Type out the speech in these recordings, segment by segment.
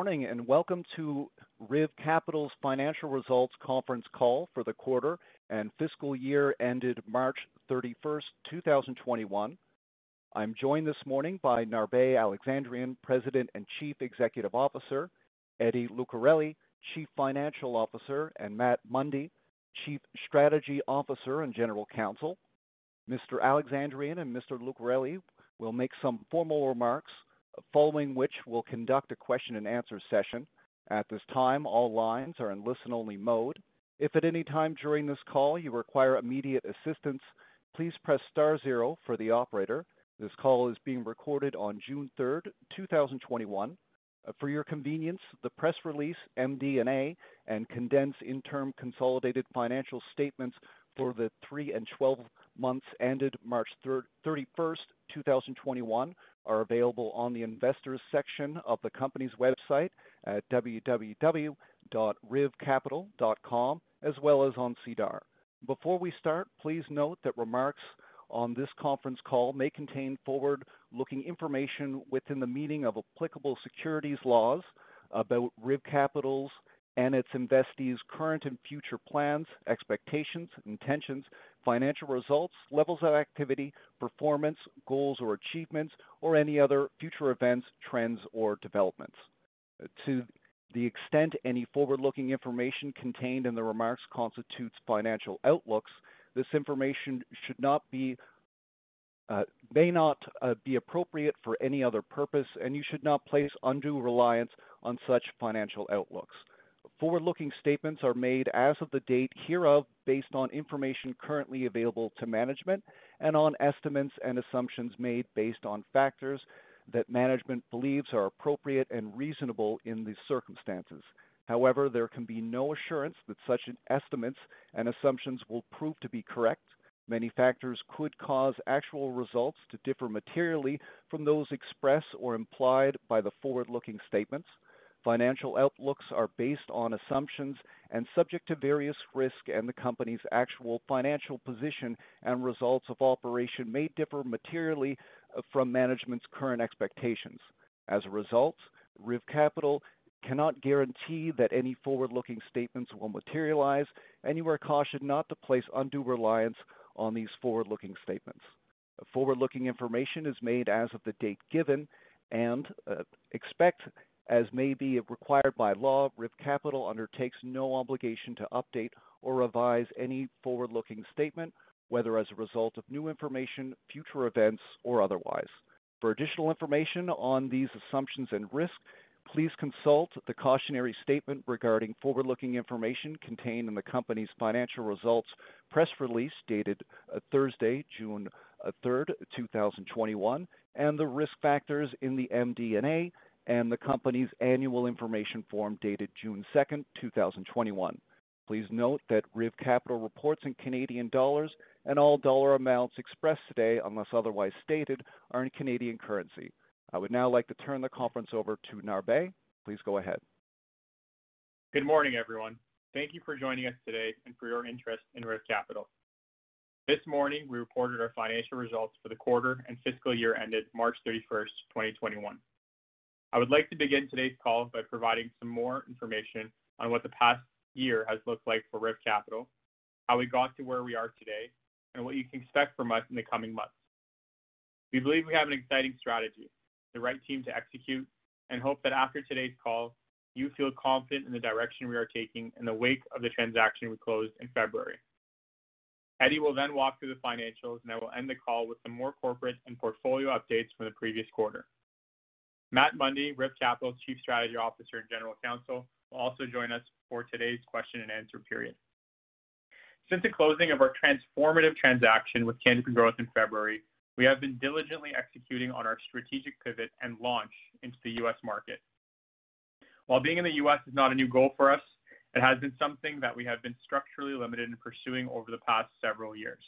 Morning and welcome to RIV Capital's financial results conference call for the quarter and fiscal year ended March 31st, 2021. I'm joined this morning by Narbeh Alexandrian, President and Chief Executive Officer, Eddie Lucarelli, Chief Financial Officer, and Matt Mundy, Chief Strategy Officer and General Counsel. Mr. Alexandrian and Mr. Lucarelli will make some formal remarks following which we'll conduct a question and answer session. At this time, all lines are in listen-only mode. If at any time during this call you require immediate assistance, please press star zero for the operator. This call is being recorded on June 3rd, 2021. For your convenience, the press release, MD&A, and condensed interim consolidated financial statements for the three and 12 months ended March 31st, 2021 are available on the investors section of the company's website at www.rivcapital.com, as well as on SEDAR. Before we start, please note that remarks on this conference call may contain forward-looking information within the meaning of applicable securities laws about RIV Capital's and its investees' current and future plans, expectations, intentions, financial results, levels of activity, performance, goals or achievements, or any other future events, trends, or developments. To the extent any forward-looking information contained in the remarks constitutes financial outlooks, this information uh, may not uh, be appropriate for any other purpose, and you should not place undue reliance on such financial outlooks. Forward-looking statements are made as of the date hereof based on information currently available to management and on estimates and assumptions made based on factors that management believes are appropriate and reasonable in the circumstances. However, there can be no assurance that such estimates and assumptions will prove to be correct. Many factors could cause actual results to differ materially from those expressed or implied by the forward-looking statements. Financial outlooks are based on assumptions and subject to various risks, and the company's actual financial position and results of operation may differ materially uh, from management's current expectations. As a result, RIV Capital cannot guarantee that any forward-looking statements will materialize, and you are cautioned not to place undue reliance on these forward-looking statements. Forward-looking information is made as of the date given and uh, except as may be required by law, RIV Capital undertakes no obligation to update or revise any forward-looking statement, whether as a result of new information, future events, or otherwise. For additional information on these assumptions and risks, please consult the cautionary statement regarding forward-looking information contained in the company's financial results press release dated uh, Thursday, June uh, 3rd, 2021, and the risk factors in the MD&A and the company's annual information form dated June 2nd, 2021. Please note that RIV Capital reports in Canadian dollars, and all dollar amounts expressed today, unless otherwise stated, are in Canadian currency. I would now like to turn the conference over to Narbeh. Please go ahead. Good morning, everyone. Thank you for joining us today and for your interest in RIV Capital. This morning, we reported our financial results for the quarter and fiscal year ended March 31st, 2021. I would like to begin today's call by providing some more information on what the past year has looked like for RIV Capital, how we got to where we are today, and what you can expect from us in the coming months. We believe we have an exciting strategy, the right team to execute, and hope that after today's call, you feel confident in the direction we are taking in the wake of the transaction we closed in February. Eddie will then walk through the financials, and I will end the call with some more corporate and portfolio updates from the previous quarter. Matt Mundy, RIV Capital's Chief Strategy Officer and General Counsel, will also join us for today's question and answer period. Since the closing of our transformative transaction with Canopy Growth in February, we have been diligently executing on our strategic pivot and launch into the U.S. market. While being in the U.S. is not a new goal for us, it has been something that we have been structurally limited in pursuing over the past several years.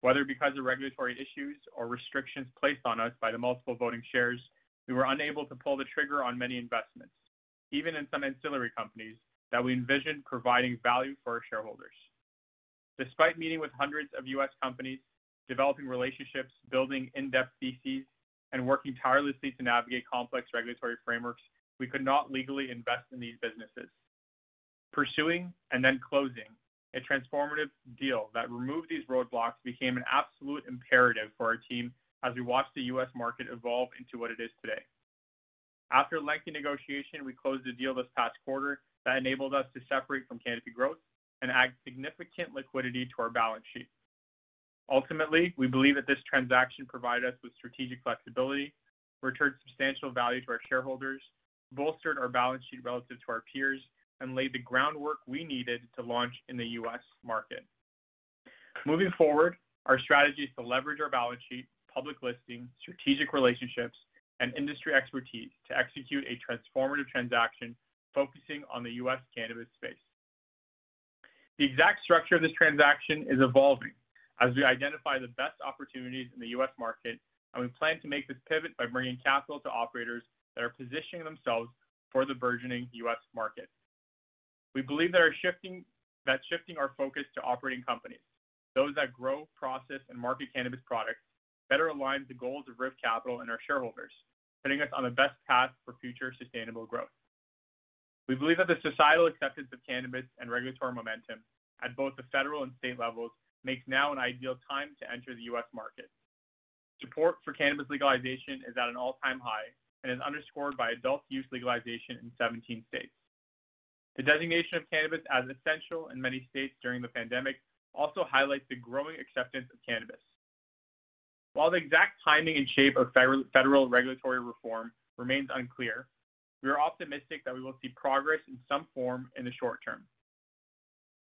Whether because of regulatory issues or restrictions placed on us by the multiple voting shares, we were unable to pull the trigger on many investments, even in some ancillary companies that we envisioned providing value for our shareholders. Despite meeting with hundreds of U.S. companies, developing relationships, building in-depth theses, and working tirelessly to navigate complex regulatory frameworks, we could not legally invest in these businesses. Pursuing and then closing a transformative deal that removed these roadblocks became an absolute imperative for our team as we watched the U.S. market evolve into what it is today. After lengthy negotiation, we closed a deal this past quarter that enabled us to separate from Canopy Growth and add significant liquidity to our balance sheet. Ultimately, we believe that this transaction provided us with strategic flexibility, returned substantial value to our shareholders, bolstered our balance sheet relative to our peers, and laid the groundwork we needed to launch in the U.S. market. Moving forward, our strategy is to leverage our balance sheet, public listing, strategic relationships, and industry expertise to execute a transformative transaction focusing on the U.S. cannabis space. The exact structure of this transaction is evolving as we identify the best opportunities in the U.S. market, and we plan to make this pivot by bringing capital to operators that are positioning themselves for the burgeoning U.S. market. We believe that our shifting, that shifting our focus to operating companies, those that grow, process, and market cannabis products, better aligns the goals of RIV Capital and our shareholders, putting us on the best path for future sustainable growth. We believe that the societal acceptance of cannabis and regulatory momentum at both the federal and state levels makes now an ideal time to enter the U.S. market. Support for cannabis legalization is at an all-time high and is underscored by adult use legalization in 17 states. The designation of cannabis as essential in many states during the pandemic also highlights the growing acceptance of cannabis. While the exact timing and shape of federal regulatory reform remains unclear, we are optimistic that we will see progress in some form in the short term.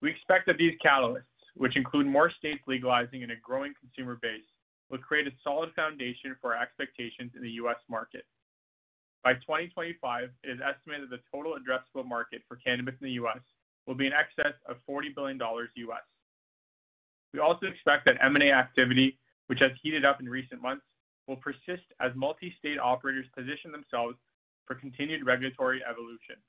We expect that these catalysts, which include more states legalizing and a growing consumer base, will create a solid foundation for our expectations in the U.S. market. By 2025, it is estimated that the total addressable market for cannabis in the U.S. will be in excess of $40 billion. U.S. We also expect that M&A activity, which has heated up in recent months, will persist as multi-state operators position themselves for continued regulatory evolution.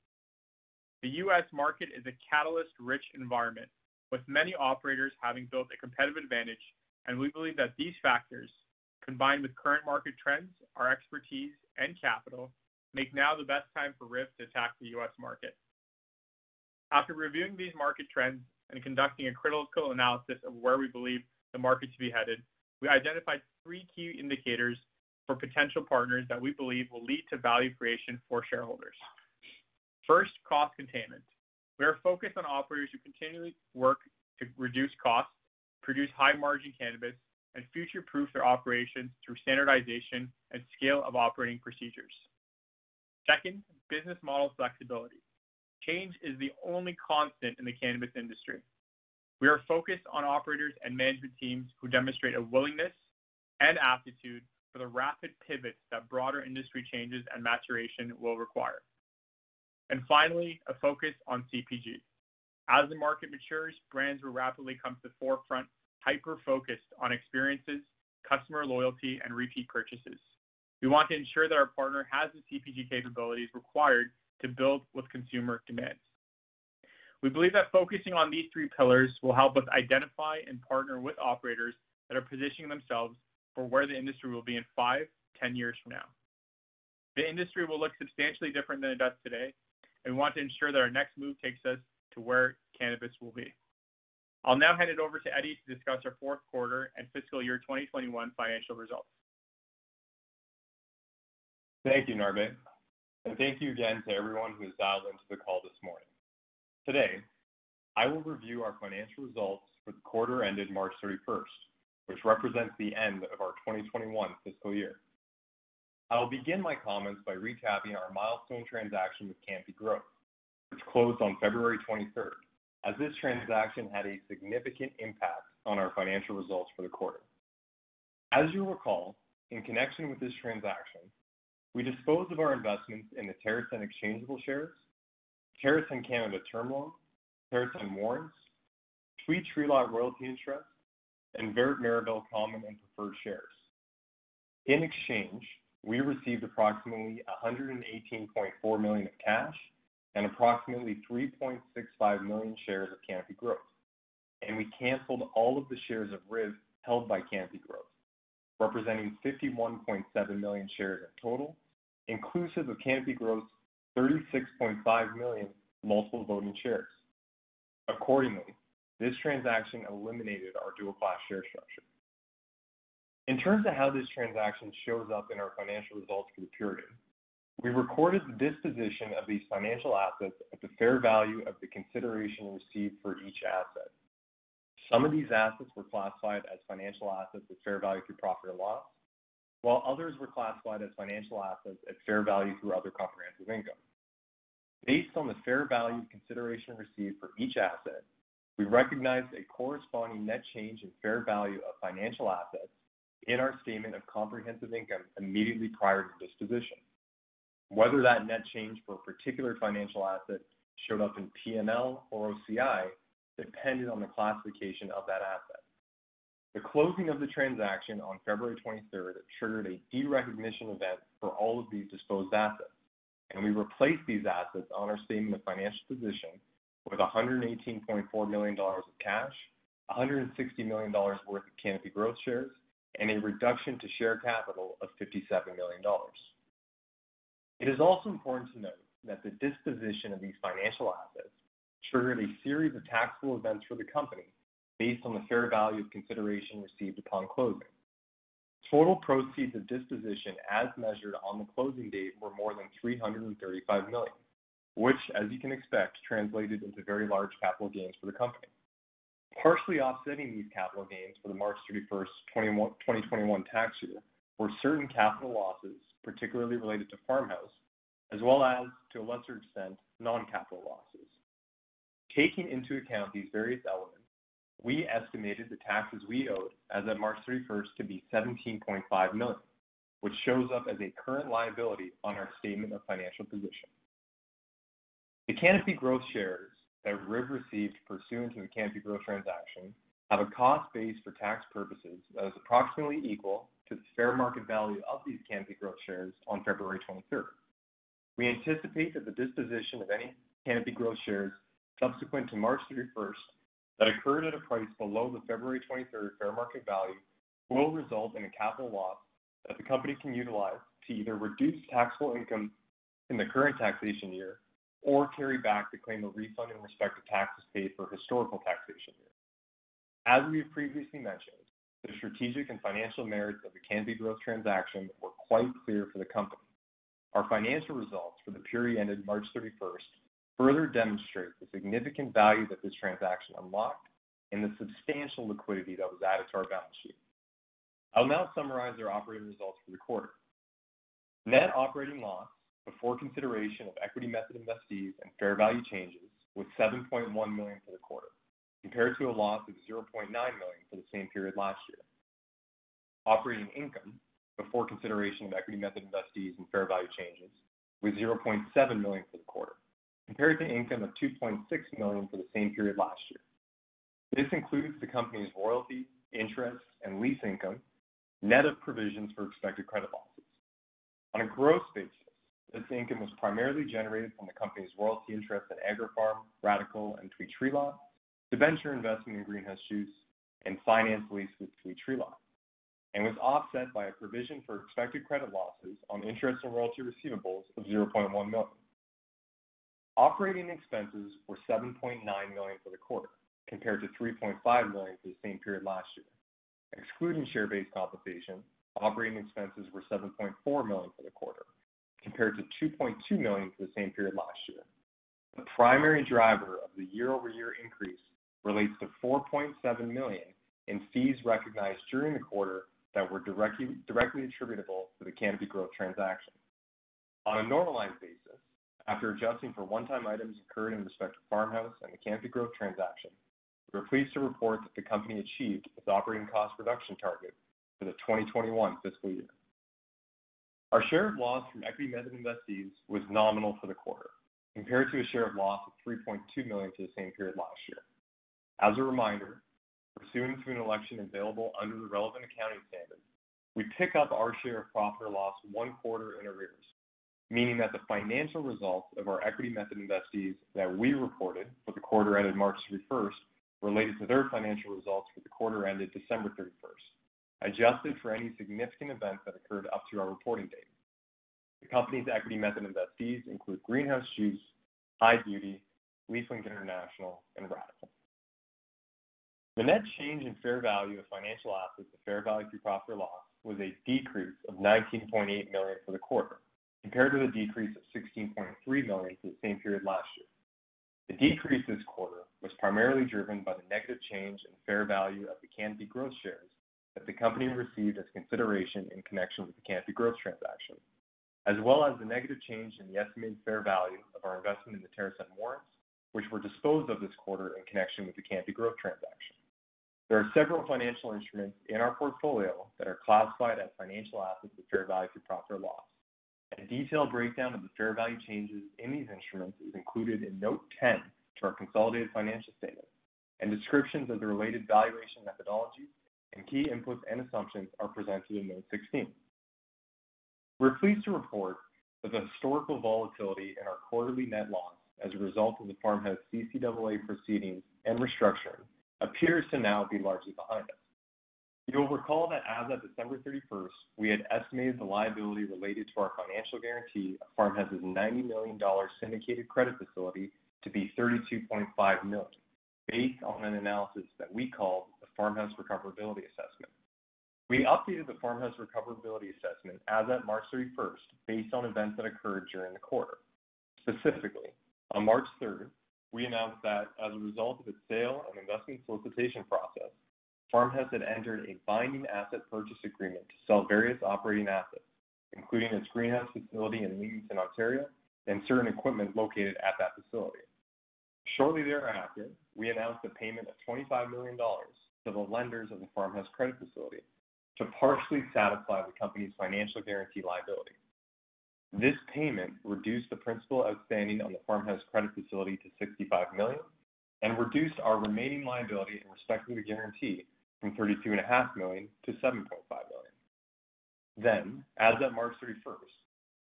The U.S. market is a catalyst-rich environment, with many operators having built a competitive advantage, and we believe that these factors, combined with current market trends, our expertise, and capital, make now the best time for RIV to attack the U.S. market. After reviewing these market trends and conducting a critical analysis of where we believe the market to be headed, we identified three key indicators for potential partners that we believe will lead to value creation for shareholders. First, cost containment. We are focused on operators who continually work to reduce costs, produce high-margin cannabis, and future-proof their operations through standardization and scale of operating procedures. Second, business model flexibility. Change is the only constant in the cannabis industry. We are focused on operators and management teams who demonstrate a willingness and aptitude for the rapid pivots that broader industry changes and maturation will require. And Finally, a focus on CPG. As the market matures, brands will rapidly come to the forefront, hyper-focused on experiences, customer loyalty, and repeat purchases. We want to ensure that our partner has the CPG capabilities required to build with consumer demands. We believe that focusing on these three pillars will help us identify and partner with operators that are positioning themselves for where the industry will be in five, 10 years from now. The industry will look substantially different than it does today, and we want to ensure that our next move takes us to where cannabis will be. I'll now hand it over to Eddie to discuss our fourth quarter and fiscal year 2021 financial results. Thank you, Narbeh. And thank you again to everyone who has dialed into the call this morning. Today, I will review our financial results for the quarter ended March 31st, which represents the end of our 2021 fiscal year. I will begin my comments by recapping our milestone transaction with Canopy Growth, which closed on February 23rd, as this transaction had a significant impact on our financial results for the quarter. As you'll recall, in connection with this transaction, we disposed of our investments in the TerrAscend exchangeable shares, TerrAscend Canada term loan, TerrAscend warrants, Tweed Tree Lot royalty interest, and Vert Mirabel common and preferred shares. In exchange, we received approximately 118.4 million of cash and approximately 3.65 million shares of Canopy Growth, and we canceled all of the shares of RIV held by Canopy Growth, representing 51.7 million shares in total, inclusive of Canopy Growth's 36.5 million multiple voting shares. Accordingly, this transaction eliminated our dual-class share structure. In terms of how this transaction shows up in our financial results for the period, we recorded the disposition of these financial assets at the fair value of the consideration received for each asset. Some of these assets were classified as financial assets at fair value through profit or loss, while others were classified as financial assets at fair value through other comprehensive income. Based on the fair value consideration received for each asset, we recognized a corresponding net change in fair value of financial assets in our statement of comprehensive income immediately prior to disposition. Whether that net change for a particular financial asset showed up in P&L or OCI depended on the classification of that asset. The closing of the transaction on February 23rd triggered a derecognition event for all of these disposed assets, and we replaced these assets on our statement of financial position with 118.4 million dollars of cash, 160 million dollars worth of Canopy Growth shares, and a reduction to share capital of 57 million dollars. It is also important to note that the disposition of these financial assets triggered a series of taxable events for the company based on the fair value of consideration received upon closing. Total proceeds of disposition as measured on the closing date were more than 335 million, which, as you can expect, translated into very large capital gains for the company. Partially offsetting these capital gains for the March 31st, 2021 tax year were certain capital losses, particularly related to Farmhouse, as well as, to a lesser extent, non-capital losses. Taking into account these various elements, we estimated the taxes we owed as of March 31st to be 17.5 million, which shows up as a current liability on our statement of financial position. The Canopy Growth shares that RIV received pursuant to the Canopy Growth transaction have a cost base for tax purposes that is approximately equal to the fair market value of these Canopy Growth shares on February 23rd. We anticipate that the disposition of any Canopy Growth shares subsequent to March 31st that occurred at a price below the February 23rd fair market value will result in a capital loss that the company can utilize to either reduce taxable income in the current taxation year or carry back to claim a refund in respect to taxes paid for historical taxation year. As we have previously mentioned, the strategic and financial merits of the Canopy Growth transaction were quite clear for the company. Our financial results for the period ended March 31st further demonstrate the significant value that this transaction unlocked and the substantial liquidity that was added to our balance sheet. I'll now summarize our operating results for the quarter. Net operating loss before consideration of equity method investees and fair value changes was 7.1 million for the quarter, compared to a loss of 0.9 million for the same period last year. Operating income before consideration of equity method investees and fair value changes was 0.7 million for the quarter, compared to income of 2.6 million for the same period last year. This includes the company's royalty, interest, and lease income, net of provisions for expected credit losses. On a gross basis, this income was primarily generated from the company's royalty interest in Agrifarm, Radicle, and Tweed Tree Lot, debenture investment in Greenhouse Juice, and finance lease with Tweed Tree Lot, and was offset by a provision for expected credit losses on interest and royalty receivables of 0.1 million. Operating expenses were 7.9 million for the quarter, compared to 3.5 million for the same period last year. Excluding share-based compensation, operating expenses were 7.4 million for the quarter, compared to 2.2 million for the same period last year. The primary driver of the year-over-year increase relates to 4.7 million in fees recognized during the quarter that were directly attributable to the Canopy Growth transaction. On a normalized basis, after adjusting for one-time items incurred in respect to Farmhouse and the Canopy Growth transaction, we are pleased to report that the company achieved its operating cost reduction target for the 2021 fiscal year. Our share of loss from equity method investees was nominal for the quarter, compared to a share of loss of 3.2 million for the same period last year. As a reminder, pursuant to an election available under the relevant accounting standards, we pick up our share of profit or loss one quarter in arrears, meaning that the financial results of our equity method investees that we reported for the quarter ended March 31st related to their financial results for the quarter ended December 31st, adjusted for any significant events that occurred up to our reporting date. The company's equity method investees include Greenhouse Juice, High Beauty, LeafLink International, and Radicle. The net change in fair value of financial assets at fair value through profit or loss was a decrease of 19.8 million for the quarter, compared to the decrease of 16.3 million for the same period last year. The decrease this quarter was primarily driven by the negative change in fair value of the Canopy Growth shares that the company received as consideration in connection with the Canopy Growth transaction, as well as the negative change in the estimated fair value of our investment in the TerrAscend warrants, which were disposed of this quarter in connection with the Canopy Growth transaction. There are several financial instruments in our portfolio that are classified as financial assets at fair value through profit or loss. A detailed breakdown of the fair value changes in these instruments is included in Note 10 to our consolidated financial statements, and descriptions of the related valuation methodologies and key inputs and assumptions are presented in Note 16. We're pleased to report that the historical volatility in our quarterly net loss as a result of the Farmhouse CCAA proceedings and restructuring appears to now be largely behind us. You'll recall that as of December 31st, we had estimated the liability related to our financial guarantee of Farmhouse's 90 million dollar syndicated credit facility to be 32.5 million, based on an analysis that we called the Farmhouse Recoverability Assessment. We updated the Farmhouse Recoverability Assessment as at March 31st based on events that occurred during the quarter. Specifically, on March 3rd, we announced that as a result of its sale and investment solicitation process, Farmhouse had entered a binding asset purchase agreement to sell various operating assets, including its greenhouse facility in Leamington, Ontario, and certain equipment located at that facility. Shortly thereafter, we announced a payment of 25 million dollars to the lenders of the Farmhouse credit facility to partially satisfy the company's financial guarantee liability. This payment reduced the principal outstanding on the Farmhouse credit facility to $65 million, and reduced our remaining liability in respect to the guarantee from 32.5 million to $7.5 million. As of March 31st,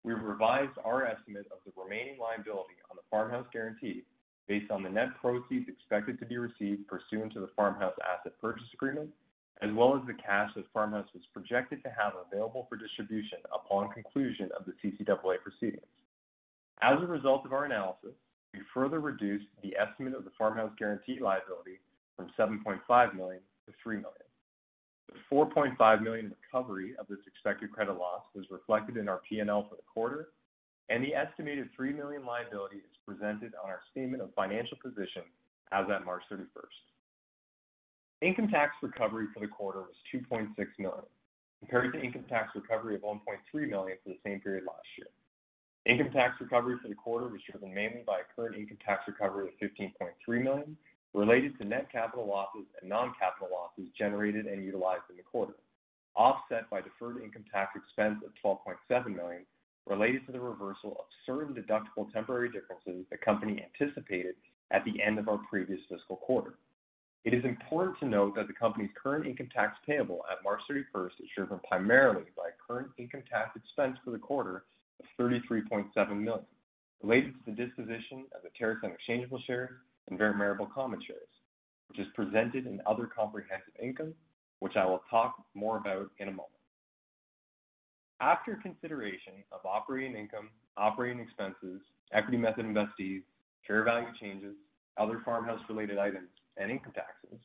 we revised our estimate of the remaining liability on the Farmhouse guarantee based on the net proceeds expected to be received pursuant to the Farmhouse asset purchase agreement, as well as the cash that Farmhouse was projected to have available for distribution upon conclusion of the CCAA proceedings. As a result of our analysis, we further reduced the estimate of the Farmhouse guarantee liability from 7.5 million to 3 million. The 4.5 million recovery of this expected credit loss was reflected in our P&L for the quarter, and the estimated 3 million liability is presented on our statement of financial position as at March 31st. Income tax recovery for the quarter was 2.6 million, compared to income tax recovery of 1.3 million for the same period last year. Income tax recovery for the quarter was driven mainly by a current income tax recovery of 15.3 million related to net capital losses and non-capital losses generated and utilized in the quarter, offset by deferred income tax expense of 12.7 million related to the reversal of certain deductible temporary differences the company anticipated at the end of our previous fiscal quarter. It is important to note that the company's current income tax payable at March 31st is driven primarily by current income tax expense for the quarter of 33.7 million, related to the disposition of the TerrAscend exchangeable shares and Mirabel common shares, which is presented in other comprehensive income, which I will talk more about in a moment. After consideration of operating income, operating expenses, equity method investees, fair value changes, other Farmhouse-related items, and income taxes,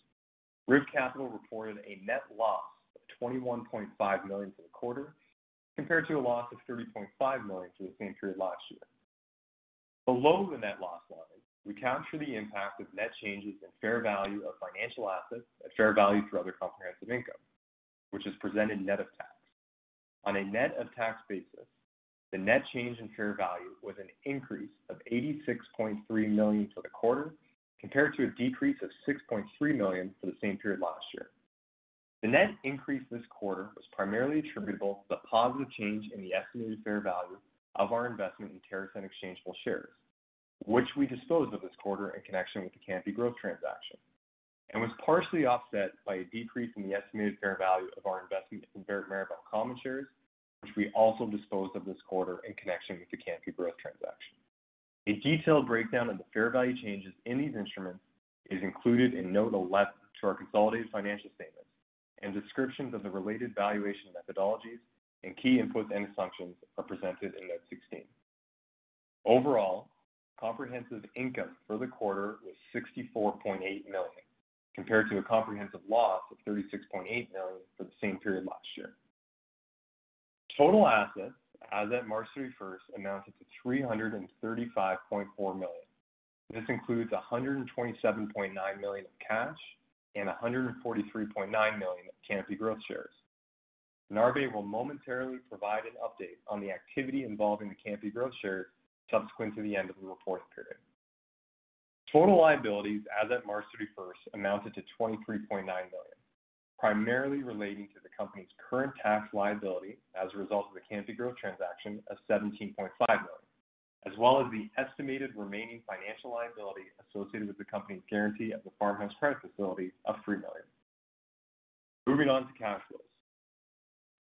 RIV Capital reported a net loss of 21.5 million for the quarter, compared to a loss of 30.5 million for the same period last year. Below the net loss line, we capture the impact of net changes in fair value of financial assets at fair value through other comprehensive income, which is presented net of tax. On a net of tax basis, the net change in fair value was an increase of 86.3 million for the quarter, compared to a decrease of 6.3 million for the same period last year. The net increase this quarter was primarily attributable to the positive change in the estimated fair value of our investment in TerrAscend exchangeable shares, which we disposed of this quarter in connection with the Canopy Growth transaction, and was partially offset by a decrease in the estimated fair value of our investment in Mirabel common shares, which we also disposed of this quarter in connection with the Canopy Growth transaction. A detailed breakdown of the fair value changes in these instruments is included in Note 11 to our consolidated financial statements, and descriptions of the related valuation methodologies and key inputs and assumptions are presented in Note 16. Overall, comprehensive income for the quarter was 64.8 million, compared to a comprehensive loss of 36.8 million for the same period last year. Total assets as at March 31st amounted to 335.4 million. This includes 127.9 million of cash and 143.9 million of Canopy Growth shares. Narbeh will momentarily provide an update on the activity involving the Canopy Growth shares subsequent to the end of the reporting period. Total liabilities as at March 31st amounted to 23.9 million, primarily relating to the company's current tax liability as a result of the Canopy Growth transaction of 17.5 million, as well as the estimated remaining financial liability associated with the company's guarantee of the Farmhouse credit facility of 3 million. Moving on to cash flows.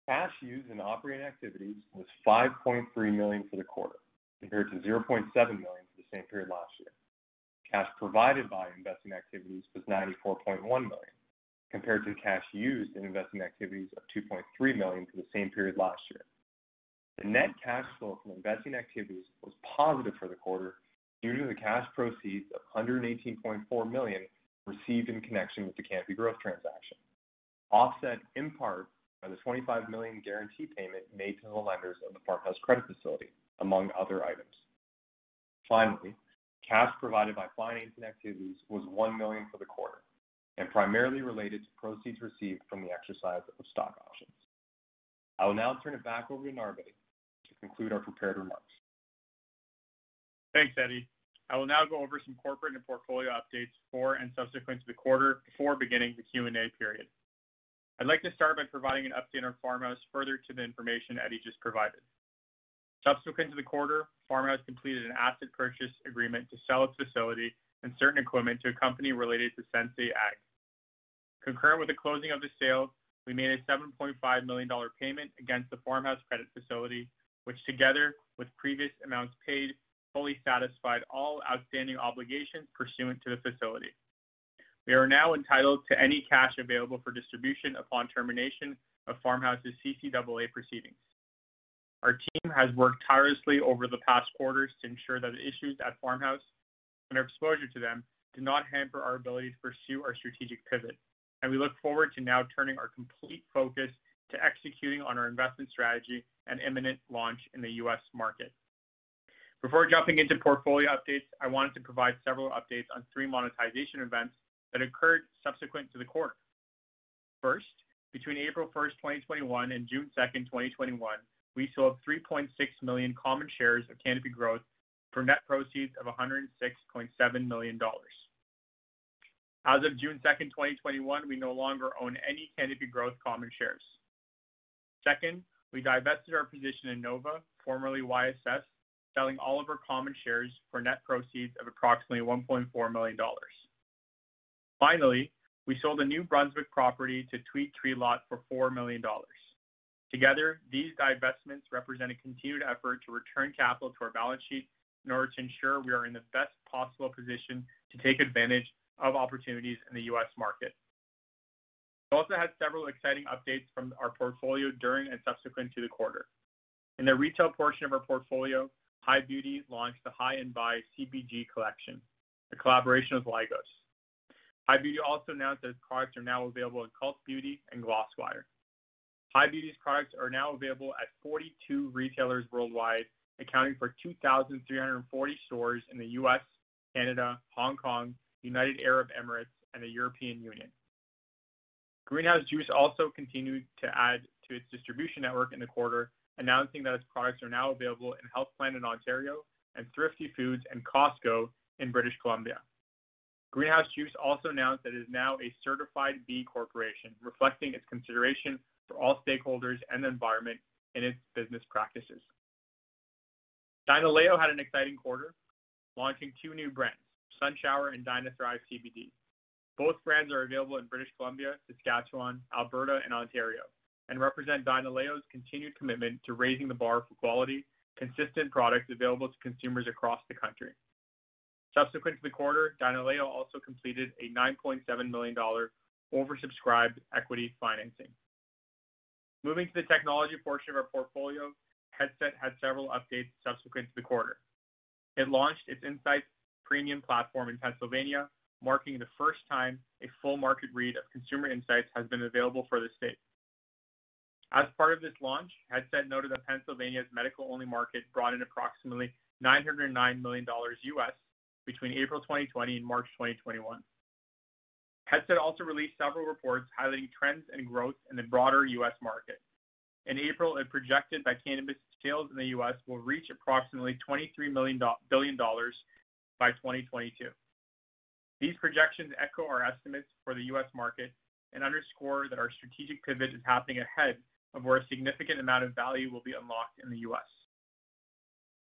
Cash used in operating activities was 5.3 million for the quarter, compared to 0.7 million for the same period last year. Cash provided by investing activities was 94.1 million, compared to cash used in investing activities of 2.3 million for the same period last year. The net cash flow from investing activities was positive for the quarter due to the cash proceeds of 118.4 million received in connection with the Canopy Growth transaction, offset in part by the 25 million guarantee payment made to the lenders of the Farmhouse credit facility, among other items. Finally, cash provided by financing activities was 1 million for the quarter and primarily related to proceeds received from the exercise of stock options. I will now turn it back over to Narbeh to conclude our prepared remarks. Thanks, Eddie. I will now go over some corporate and portfolio updates for and subsequent to the quarter before beginning the Q&A period. I'd like to start by providing an update on Farmhouse further to the information Eddie just provided. Subsequent to the quarter, Farmhouse completed an asset purchase agreement to sell its facility and certain equipment to a company related to Sensei Ag. Concurrent with the closing of the sale, we made a 7.5 million dollar payment against the Farmhouse credit facility, which together with previous amounts paid, fully satisfied all outstanding obligations pursuant to the facility. We are now entitled to any cash available for distribution upon termination of Farmhouse's CCAA proceedings. Our team has worked tirelessly over the past quarters to ensure that the issues at Farmhouse and our exposure to them did not hamper our ability to pursue our strategic pivot, and we look forward to now turning our complete focus to executing on our investment strategy and imminent launch in the U.S. market. Before jumping into portfolio updates, I wanted to provide several updates on three monetization events that occurred subsequent to the quarter. First, between April 1st, 2021 and June 2nd, 2021, we sold 3.6 million common shares of Canopy Growth for net proceeds of 106.7 million dollars. As of June 2nd, 2021, we no longer own any Canopy Growth common shares. Second, we divested our position in Nova, formerly YSS, selling all of our common shares for net proceeds of approximately 1.4 million dollars. Finally, we sold a New Brunswick property to Tweed Tree Lot for 4 million dollars. Together, these divestments represent a continued effort to return capital to our balance sheet in order to ensure we are in the best possible position to take advantage of opportunities in the U.S. market. We also had several exciting updates from our portfolio during and subsequent to the quarter. In the retail portion of our portfolio, High Beauty launched the High & Buy CBG collection, a collaboration with Lygos. High Beauty also announced that its products are now available in Cult Beauty and Glosswire. High Beauty's products are now available at 42 retailers worldwide, accounting for 2,340 stores in the U.S., Canada, Hong Kong, United Arab Emirates, and the European Union. Greenhouse Juice also continued to add to its distribution network in the quarter, announcing that its products are now available in Healthy Planet in Ontario and Thrifty Foods and Costco in British Columbia. Greenhouse Juice also announced that it is now a certified B Corporation, reflecting its consideration for all stakeholders and the environment in its business practices. Dynaleo had an exciting quarter, launching two new brands, SunShower and DynaThrive CBD. Both brands are available in British Columbia, Saskatchewan, Alberta, and Ontario, and represent Dynaleo's continued commitment to raising the bar for quality, consistent products available to consumers across the country. Subsequent to the quarter, Dynaleo also completed a 9.7 million dollar oversubscribed equity financing. Moving to the technology portion of our portfolio, Headset had several updates subsequent to the quarter. It launched its Insights premium platform in Pennsylvania, marking the first time a full market read of consumer insights has been available for the state. As part of this launch, Headset noted that Pennsylvania's medical-only market brought in approximately $909 million US between April 2020 and March 2021. Headset also released several reports highlighting trends and growth in the broader U.S. market. In April, it projected that cannabis sales in the U.S. will reach approximately $23 billion by 2022. These projections echo our estimates for the U.S. market and underscore that our strategic pivot is happening ahead of where a significant amount of value will be unlocked in the U.S.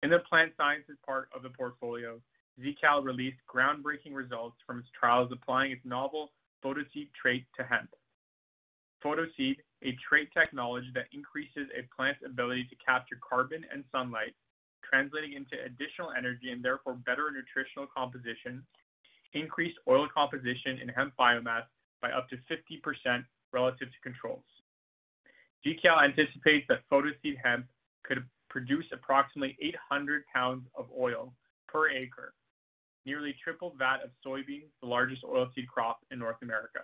In the plant sciences part of the portfolio, ZeaKal released groundbreaking results from its trials applying its novel PhotoSeed trait to hemp. PhotoSeed, a trait technology that increases a plant's ability to capture carbon and sunlight, translating into additional energy and therefore better nutritional composition, increased oil composition in hemp biomass by up to 50% relative to controls. ZeaKal anticipates that PhotoSeed hemp could produce approximately 800 pounds of oil per acre, nearly triple that of soybeans, the largest oilseed crop in North America.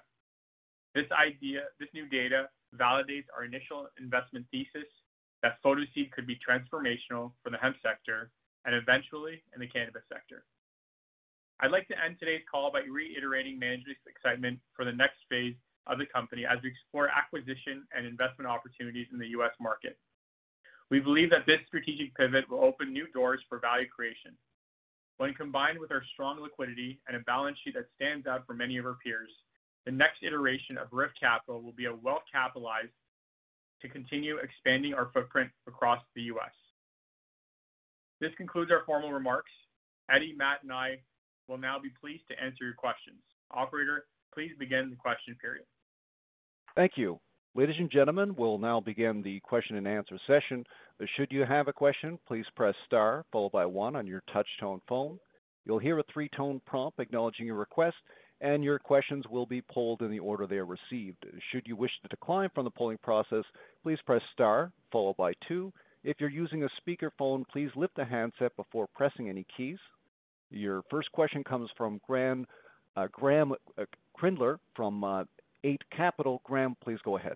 This idea, this new data validates our initial investment thesis that PhotoSeed could be transformational for the hemp sector and eventually in the cannabis sector. I'd like to end today's call by reiterating management's excitement for the next phase of the company as we explore acquisition and investment opportunities in the U.S. market. We believe that this strategic pivot will open new doors for value creation. When combined with our strong liquidity and a balance sheet that stands out from many of our peers, the next iteration of RIV Capital will be well-capitalized to continue expanding our footprint across the U.S. This concludes our formal remarks. Eddie, Matt, and I will now be pleased to answer your questions. Operator, please begin the question period. Thank you. Ladies and gentlemen, we'll now begin the question and answer session. Should you have a question, please press star followed by one on your touch-tone phone. You'll hear a three-tone prompt acknowledging your request, and your questions will be polled in the order they are received. Should you wish to decline from the polling process, please press star followed by two. If you're using a speakerphone, please lift the handset before pressing any keys. Your first question comes from Graeme Kreindler uh, uh, from uh, Eight Capital. Graeme, please go ahead.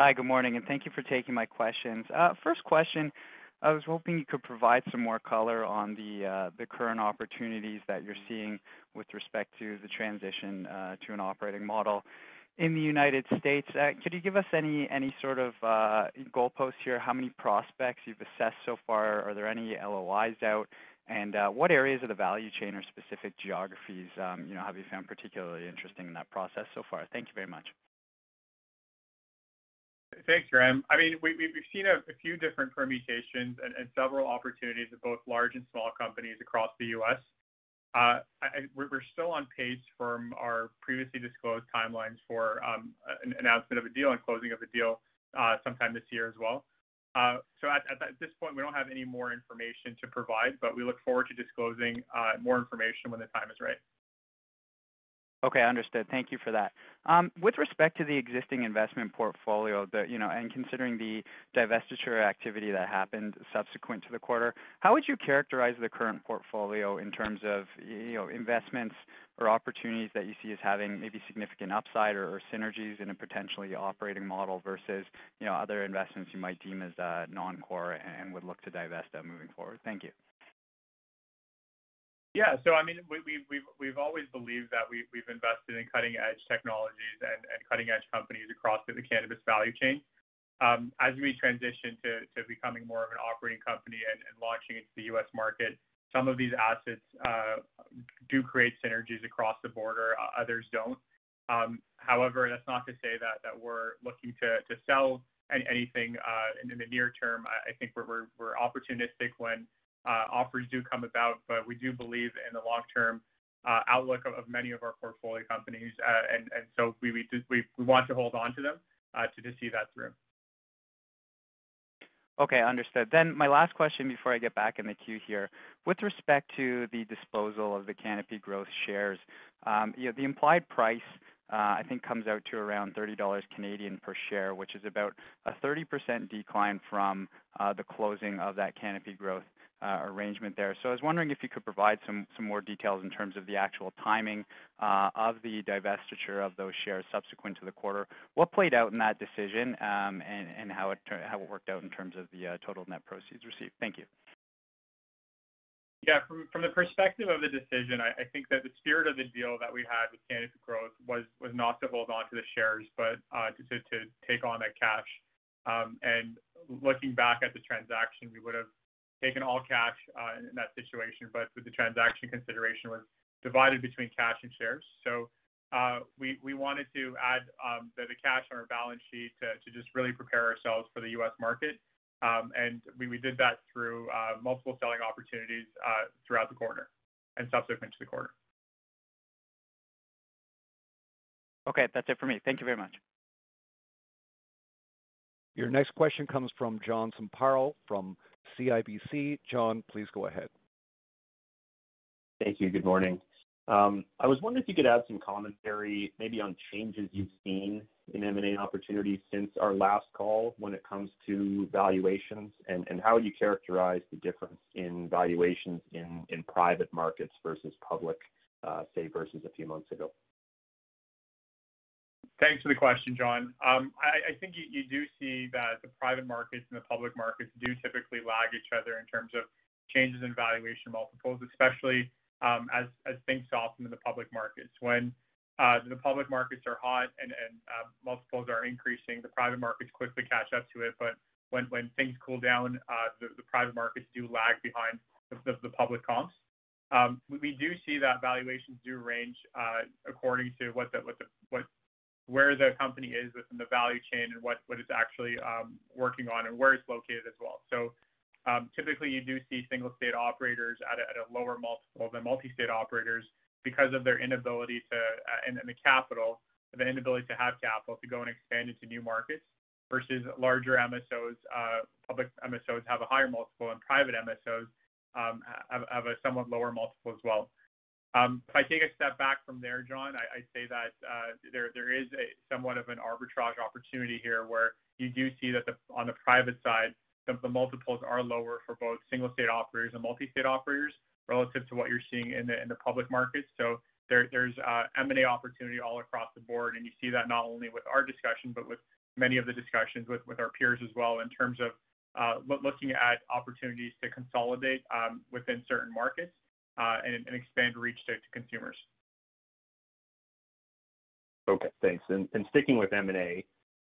Hi, good morning, and thank you for taking my questions. Uh, first question, I was hoping you could provide some more color on the uh the current opportunities that you're seeing with respect to the transition uh, to an operating model in the United States. Uh, could you give us any any sort of goalposts here? How many prospects you've assessed so far? Are there any LOIs out? And what areas of the value chain or specific geographies um, you know, have you found particularly interesting in that process so far? Thank you very much. Thanks, Graeme. I mean, We've seen a few different permutations and several opportunities with both large and small companies across the U.S. Uh, we're still on pace from our previously disclosed timelines for um, an announcement of a deal and closing of a deal uh, sometime this year as well. Uh, so at this point, we don't have any more information to provide, but we look forward to disclosing more information when the time is right. Okay, understood. Thank you for that. Um, with respect to the existing investment portfolio, the, you know, and considering the divestiture activity that happened subsequent to the quarter, how would you characterize the current portfolio in terms of, you know, investments or opportunities that you see as having maybe significant upside or synergies in a potentially operating model versus, you know, other investments you might deem as uh, non-core and would look to divest of moving forward? Thank you. Yeah. So I mean, we've we've always believed that we've invested in cutting-edge technologies and and cutting-edge companies across the cannabis value chain. Um, as we transition to to becoming more of an operating company and launching into the U.S. market, some of these assets uh, do create synergies across the border, uh, others don't. Um, however, that's not to say that that we're looking to to sell anything uh, in the near term. I think we're we're opportunistic when offers do come about, but we do believe in the long-term uh, outlook of many of our portfolio companies. Uh, and so we want to hold on to them to see that through. Okay, understood. Then my last question before I get back in the queue here. With respect to the disposal of the Canopy Growth shares, um, the implied price, I think comes out to around 30 dollars Canadian per share, which is about a 30% decline from the closing of that Canopy Growth uh, arrangement there. So I was wondering if you could provide some some more details in terms of the actual timing uh, of the divestiture of those shares subsequent to the quarter. What played out in that decision, um, and how it how it worked out in terms of the uh, total net proceeds received? Thank you. Yeah. From from the perspective of the decision, I I think that the spirit of the deal that we had with Canopy Growth was was not to hold on to the shares, but to take on that cash. Um, and Looking back at the transaction, we would have taken all cash uh, in that situation, but the transaction consideration was divided between cash and shares. So uh, we wanted to add um, the cash on our balance sheet to just really prepare ourselves for the U.S. market. Um, and we we did that through uh, multiple selling opportunities throughout the quarter and subsequent to the quarter. Okay. That's it for me. Thank you very much. Your next question comes from John Zamparo from CIBC. John, please go ahead. Thank you. Good morning. Um, I was wondering if you could add some commentary maybe on changes you've seen in M&A opportunities since our last call when it comes to valuations, and how would you characterize the difference in valuations in private markets versus public, uh, say, versus a few months ago. Thanks for the question, John. Um, I think you do see that the private markets and the public markets do typically lag each other in terms of changes in valuation multiples, especially um, as things soften in the public markets. When uh, the public markets are hot and uh, multiples are increasing, the private markets quickly catch up to it. But When things cool down, uh, the private markets do lag behind the public comps. Um, we do see that valuations do range according to what where the company is within the value chain and what what it's actually um, working on and where it's located as well. So um, Typically, you do see single-state operators at a lower multiple than multi-state operators because of their inability to, uh, and the capital, the inability to have capital to go and expand into new markets versus larger MSOs. Uh, public MSOs have a higher multiple, and private MSOs um, have a somewhat lower multiple as well. Um, if I take a step back from there, John, I'd say that uh, there there is somewhat of an arbitrage opportunity here where you do see that the on the private side, the multiples are lower for both single-state operators and multi-state operators relative to what you're seeing in the in the public markets. So there There's uh, M&A opportunity all across the board, and you see that not only with our discussion, but with many of the discussions with with our peers as well in terms of uh, looking at opportunities to consolidate um, within certain markets and expand reach to consumers. Okay, thanks. And Sticking with M&A,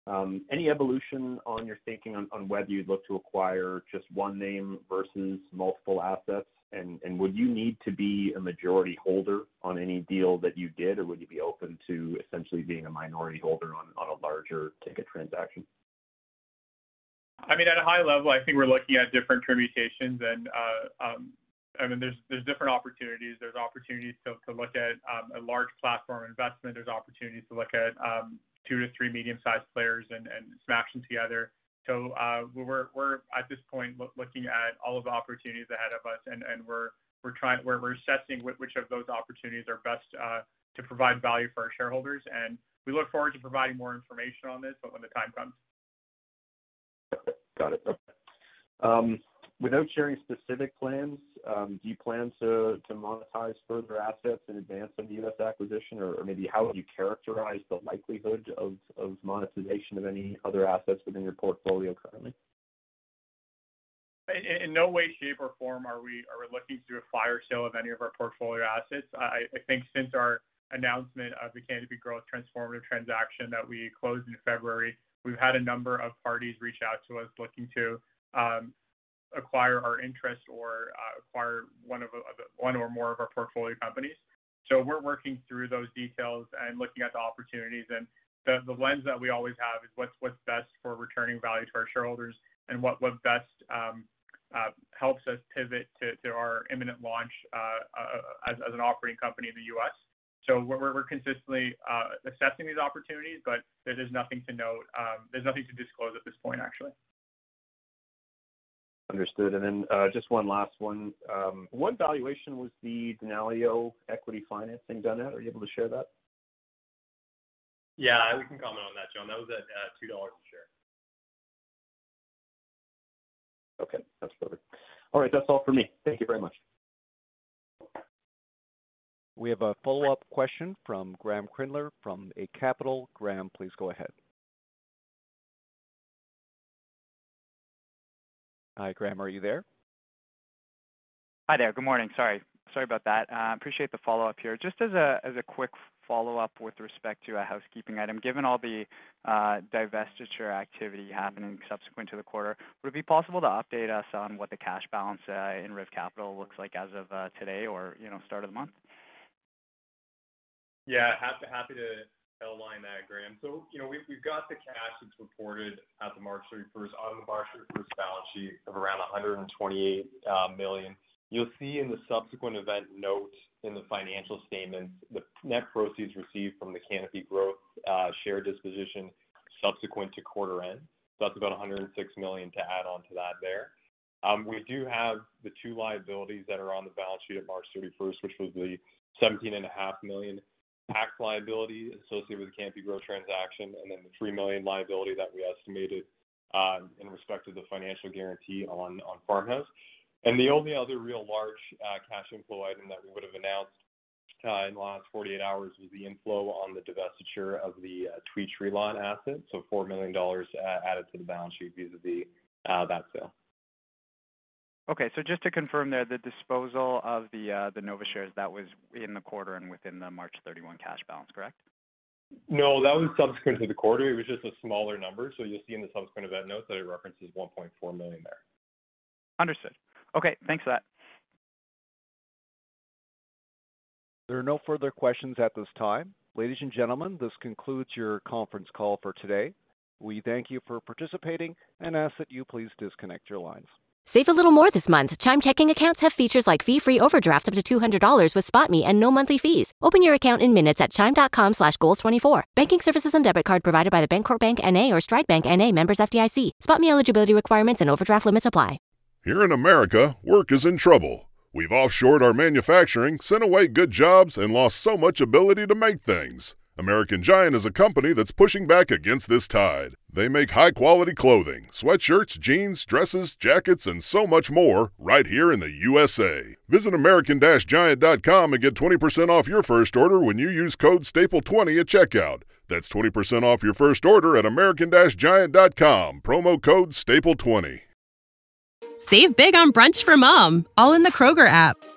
um, any evolution on your thinking on whether you'd look to acquire just one name versus multiple assets? And Would you need to be a majority holder on any deal that you did, or would you be open to essentially being a minority holder on a larger ticket transaction? I mean, at a high level, I think we're looking at different permutations and uh, um, I mean, there's there's different opportunities. There's opportunities to, to look at um, a large platform investment. There's opportunities to look at um, two to three medium-sized players and, and smash them together. So uh, we're we're at this point lo- looking at all of the opportunities ahead of us, and, and we're we're trying we're, we're assessing which, of those opportunities are best uh, to provide value for our shareholders. And we look forward to providing more information on this but when the time comes. Got it. Um, without sharing specific plans, um, do you plan to, to monetize further assets in advance of the U.S. acquisition, or, maybe how would you characterize the likelihood of, of monetization of any other assets within your portfolio currently? In, no way, shape, or form are we looking to do a fire sale of any of our portfolio assets. I, I think since our announcement of the Canopy Growth transformative transaction that we closed in February, we've had a number of parties reach out to us looking to um, acquire our interest or uh, acquire one of one or more of our portfolio companies. So we're working through those details and looking at the opportunities. And the, the lens that we always have is what's what's best for returning value to our shareholders and what what best um, uh, helps us pivot to, to our imminent launch uh, uh, as, as an operating company in the U.S. So we're, we're consistently uh, assessing these opportunities, but there's nothing to note. Um, there's nothing to disclose at this point, actually. Understood. And then uh, just one last one. Um, what valuation was the Dynaleo equity financing done at? Are you able to share that? Yeah, we can comment on that, John. That was at uh, $2 a share. Okay, that's perfect. All right, that's all for me. Thank you very much. We have a follow-up question from Graeme Kreindler from Eight Capital. Graeme, please go ahead. Hi, Graeme, are you there? Hi there. Good morning. Sorry. Sorry about that. Uh, appreciate the follow-up here. Just as a as a quick follow-up with respect to a housekeeping item, given all the uh, divestiture activity happening subsequent to the quarter, would it be possible to update us on what the cash balance uh, in Riv Capital looks like as of uh, today or, you know, start of the month? Yeah, happy happy to Graeme. So, you know, we've, got the cash that's reported at the March 31st on the March 31st balance sheet of around 128 uh. You'll see in the subsequent event note in the financial statements the net proceeds received from the Canopy Growth uh, share disposition subsequent to quarter end. So that's about 106 million to add on to that there. Um, we do have the two liabilities that are on the balance sheet at March 31st, which was the 17.5 million tax liability associated with the Canopy Growth transaction, and then the 3 million liability that we estimated uh, in respect to the financial guarantee on on Farmhouse. And The only other real large uh, cash inflow item that we would have announced uh, in the last 48 hours was the inflow on the divestiture of the Tweed Lawn asset, so $4 million added to the balance sheet vis-a-vis that sale. Okay. so Just to confirm there, the disposal of the uh, the Nova shares, that was in the quarter and within the March 31 cash balance, correct? No, that was subsequent to the quarter. It was just a smaller number. So You'll see in the subsequent event notes that it references 1.4 million there. Understood. Okay, thanks for that. There are no further questions at this time. Ladies and gentlemen, this concludes your conference call for today. We thank you for participating and ask that you please disconnect your lines. Save a little more this month. Chime checking accounts have features like fee-free overdraft up to $200 with SpotMe and no monthly fees. Open your account in minutes at chime.com slash goals24. Banking services and debit card provided by the Bancorp Bank N.A. or Stride Bank N.A. members FDIC. SpotMe eligibility requirements and overdraft limits apply. Here in America, work is in trouble. We've offshored our manufacturing, sent away good jobs, and lost so much ability to make things. American Giant is a company that's pushing back against this tide. They make high quality clothing, sweatshirts, jeans, dresses, jackets, and so much more right here in the USA. Visit American Giant.com and get 20% off your first order when you use code STAPLE20 at checkout. That's 20% off your first order at American Giant.com, promo code STAPLE20. Save big on brunch for mom, all in the Kroger app.